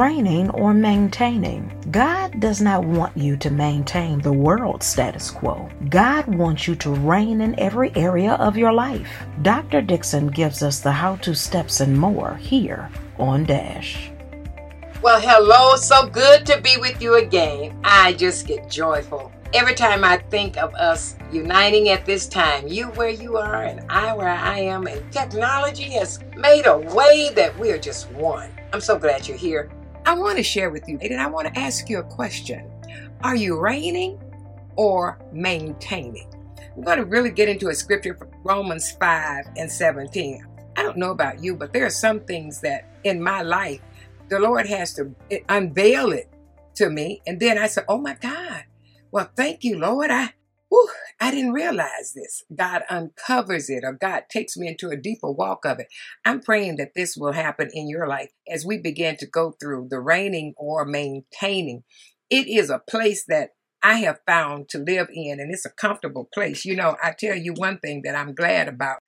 reigning or maintaining? God does not want you to maintain the world status quo. God wants you to reign in every area of your life. Dr. Dixon gives us the how to steps and more here on Dash. Well, hello. So good to be with you again. I just get joyful every time I think of us uniting at this time, you where you are and I where I am, and technology has made a way that we are just one. I'm so glad you're here. I want to share with you, and I want to ask you a question. Are you reigning or maintaining? I'm going to really get into a scripture from Romans 5 and 17. I don't know about you, but there are some things that in my life the Lord has to eh, unveil it to me. And then I say, Oh my God. Well, thank you, Lord. I I didn't realize this. God uncovers it or God takes me into a deeper walk of it. I'm praying that this will happen in your life as we begin to go through the reigning or maintaining. It is a place that I have found to live in, and it's a comfortable place. You know, I tell you one thing that I'm glad about.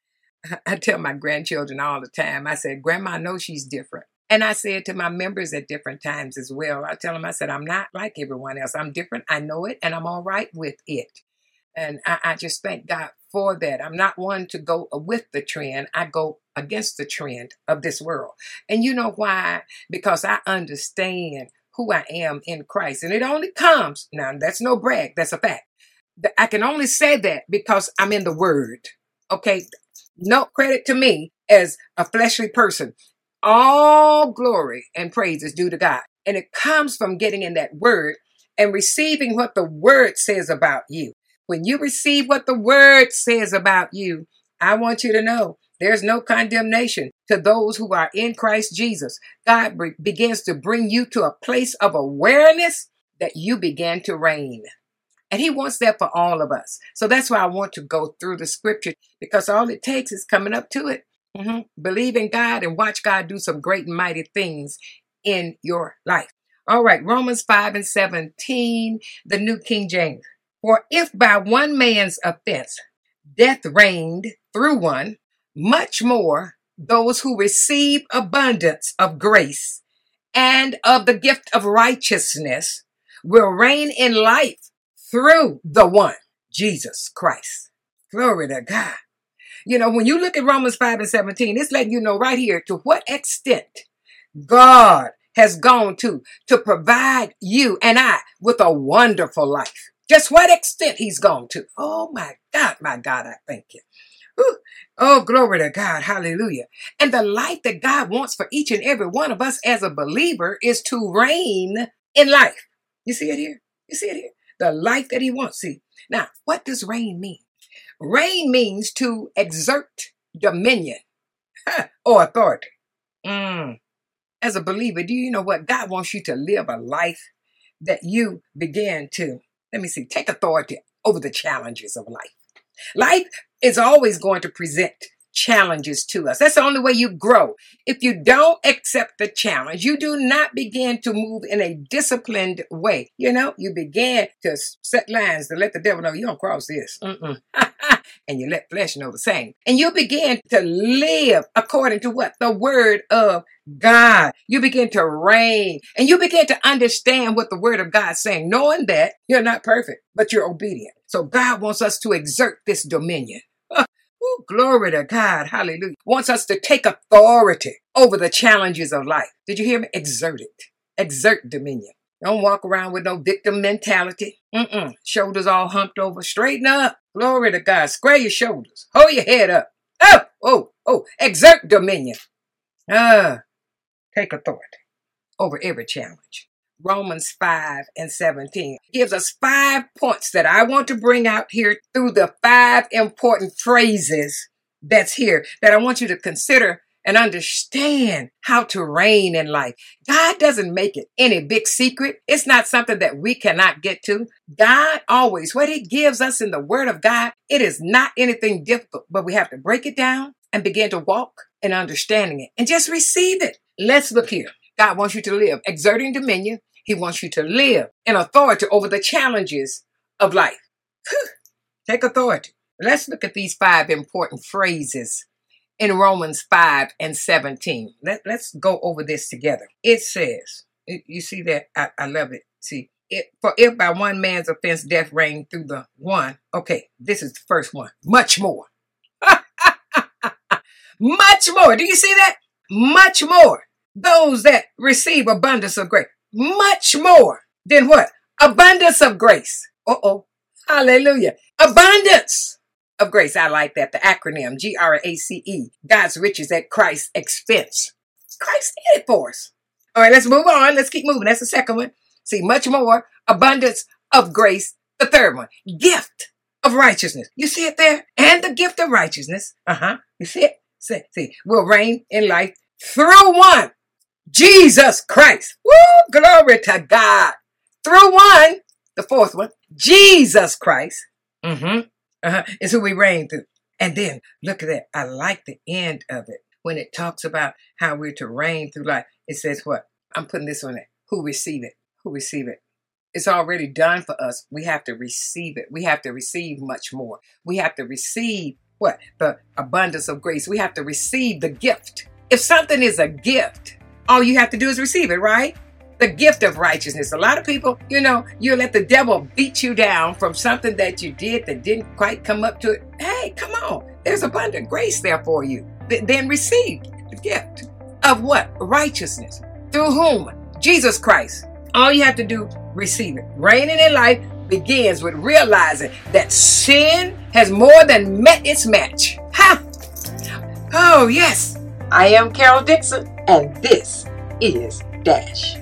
I tell my grandchildren all the time, I said, Grandma knows she's different. And I say it to my members at different times as well. I tell them, I said, I'm not like everyone else. I'm different. I know it and I'm all right with it. And I, I just thank God for that. I'm not one to go uh, with the trend. I go against the trend of this world. And you know why? Because I understand who I am in Christ. And it only comes, now that's no brag, that's a fact. I can only say that because I'm in the Word. Okay. No credit to me as a fleshly person. All glory and praise is due to God. And it comes from getting in that word and receiving what the word says about you. When you receive what the word says about you, I want you to know there's no condemnation to those who are in Christ Jesus. God be- begins to bring you to a place of awareness that you began to reign. And he wants that for all of us. So that's why I want to go through the scripture because all it takes is coming up to it Mm-hmm. Believe in God and watch God do some great and mighty things in your life. All right, Romans 5 and 17, the New King James. For if by one man's offense death reigned through one, much more those who receive abundance of grace and of the gift of righteousness will reign in life through the one, Jesus Christ. Glory to God. You know, when you look at Romans 5 and 17, it's letting you know right here to what extent God has gone to to provide you and I with a wonderful life. Just what extent he's gone to. Oh my God, my God, I thank you. Ooh. Oh, glory to God. Hallelujah. And the life that God wants for each and every one of us as a believer is to reign in life. You see it here? You see it here? The life that he wants. See, now, what does reign mean? Reign means to exert dominion or authority. Mm. As a believer, do you know what? God wants you to live a life that you begin to, let me see, take authority over the challenges of life. Life is always going to present challenges to us. That's the only way you grow. If you don't accept the challenge, you do not begin to move in a disciplined way. You know, you begin to set lines to let the devil know you don't cross this. and you let flesh know the same. And you begin to live according to what? The word of God. You begin to reign and you begin to understand what the word of God is saying, knowing that you're not perfect, but you're obedient. So God wants us to exert this dominion. Ooh, glory to God. Hallelujah. Wants us to take authority over the challenges of life. Did you hear me? Exert it. Exert dominion. Don't walk around with no victim mentality. Mm-mm. Shoulders all humped over. Straighten up. Glory to God. Square your shoulders. Hold your head up. Oh, oh, oh. Exert dominion. Ah, take authority over every challenge. Romans 5 and 17 gives us five points that I want to bring out here through the five important phrases that's here that I want you to consider and understand how to reign in life. God doesn't make it any big secret. It's not something that we cannot get to. God always, what He gives us in the Word of God, it is not anything difficult, but we have to break it down and begin to walk in understanding it and just receive it. Let's look here. God wants you to live exerting dominion. He wants you to live in authority over the challenges of life. Take authority. Let's look at these five important phrases in Romans 5 and 17. Let, let's go over this together. It says, You see that? I, I love it. See, it, for if by one man's offense death reigned through the one, okay, this is the first one. Much more. Much more. Do you see that? Much more. Those that receive abundance of grace. Much more than what? Abundance of grace. Uh oh. Hallelujah. Abundance of grace. I like that. The acronym G R A C E. God's riches at Christ's expense. Christ did it for us. All right, let's move on. Let's keep moving. That's the second one. See, much more abundance of grace. The third one, gift of righteousness. You see it there? And the gift of righteousness. Uh huh. You see it? See, see, will reign in life through one, Jesus Christ. Woo! Glory to God. Through one, the fourth one, Jesus Christ. Mm-hmm. Uh-huh. Is who we reign through. And then look at that. I like the end of it when it talks about how we're to reign through life. It says what? I'm putting this on it. Who receive it? Who receive it? It's already done for us. We have to receive it. We have to receive much more. We have to receive what? The abundance of grace. We have to receive the gift. If something is a gift, all you have to do is receive it, right? The gift of righteousness. A lot of people, you know, you let the devil beat you down from something that you did that didn't quite come up to it. Hey, come on. There's abundant grace there for you. Then receive the gift of what? Righteousness. Through whom? Jesus Christ. All you have to do, receive it. Reigning in life begins with realizing that sin has more than met its match. Ha! Oh, yes. I am Carol Dixon, and this is Dash.